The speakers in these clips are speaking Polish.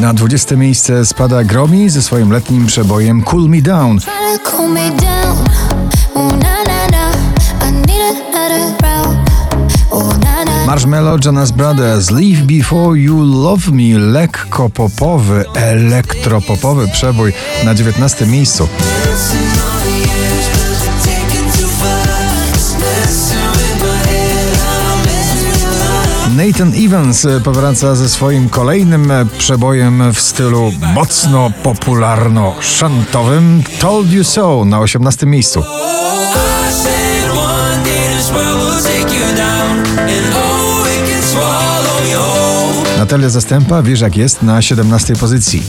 Na 20 miejsce spada Gromi ze swoim letnim przebojem Cool Me Down. Marshmello, Jonas Brothers, Leave Before You Love Me, lekko popowy, elektropopowy przebój na 19 miejscu. Nathan Evans powraca ze swoim kolejnym przebojem w stylu mocno popularno-szantowym Told You So na 18 miejscu. Natalia Zastępa, wiesz jak jest, na 17 pozycji.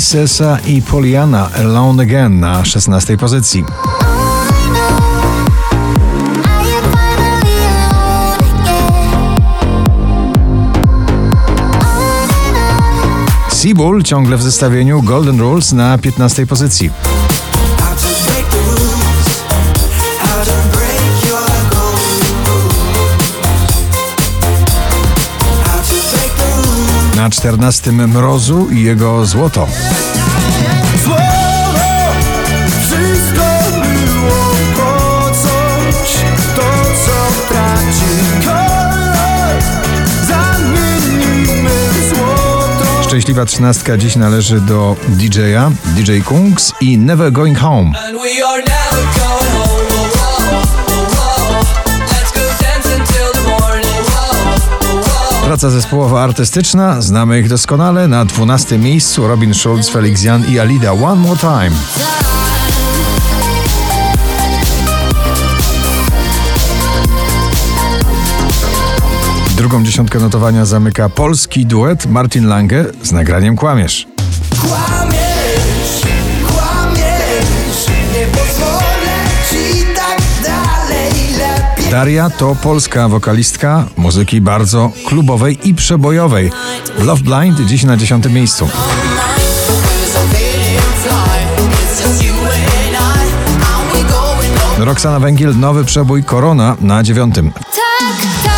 Sesa i Poliana Alone Again na 16 pozycji. Seabull ciągle w zestawieniu Golden Rules na 15 pozycji. Na 14 Mrozu i jego Złoto. Szczęśliwa trzynastka dziś należy do DJ-a, DJ Kungs i Never Going Home. Praca zespołowa artystyczna, znamy ich doskonale. Na 12 miejscu Robin Schulz, Felix Jan i Alida One More Time. Drugą dziesiątkę notowania zamyka polski duet Martin Lange z nagraniem Kłamiesz. Kłamiesz, kłamiesz, nie pozwolę ci tak dalej lepiej. Daria to polska wokalistka muzyki bardzo klubowej i przebojowej. Love Blind dziś na dziesiątym miejscu. Roxana Węgiel, nowy przebój Korona na dziewiątym. Tak, tak,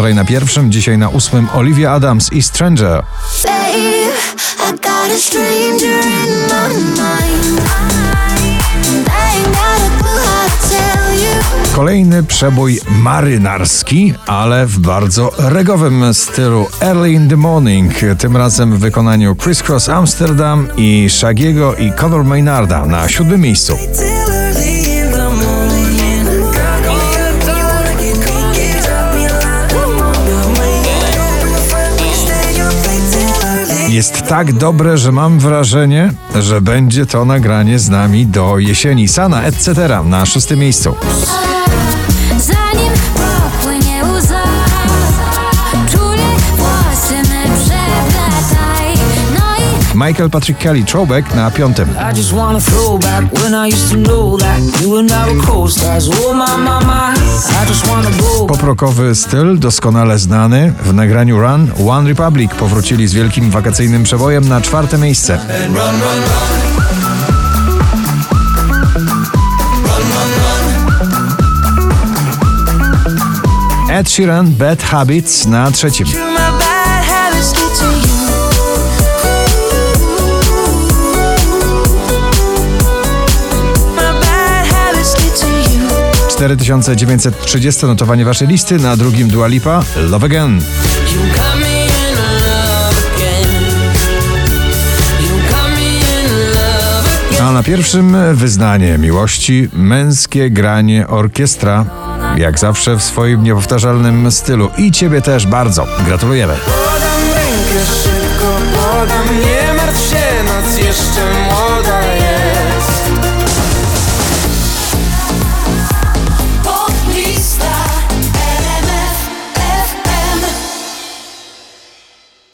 Wczoraj na pierwszym, dzisiaj na ósmym Olivia Adams i Stranger. Kolejny przebój marynarski, ale w bardzo regowym stylu Early in the Morning, tym razem w wykonaniu Criss Cross Amsterdam i Shagiego i Conor Maynarda na siódmym miejscu. Jest tak dobre, że mam wrażenie, że będzie to nagranie z nami do jesieni. Sana, etc. na szóstym miejscu. My, my. I just wanna go Poprokowy styl, doskonale znany. W nagraniu Run, One Republic powrócili z wielkim wakacyjnym przebojem na czwarte miejsce. Ed Sheeran, Bad Habits na trzecim. 4930 notowanie waszej listy, na drugim Dua Lipa Love Again. A na pierwszym wyznanie miłości męskie granie orkiestra. Jak zawsze w swoim niepowtarzalnym stylu. I ciebie też bardzo. Gratulujemy. Podam rękę szybko, podam, nie martw się, noc jeszcze młoda jest.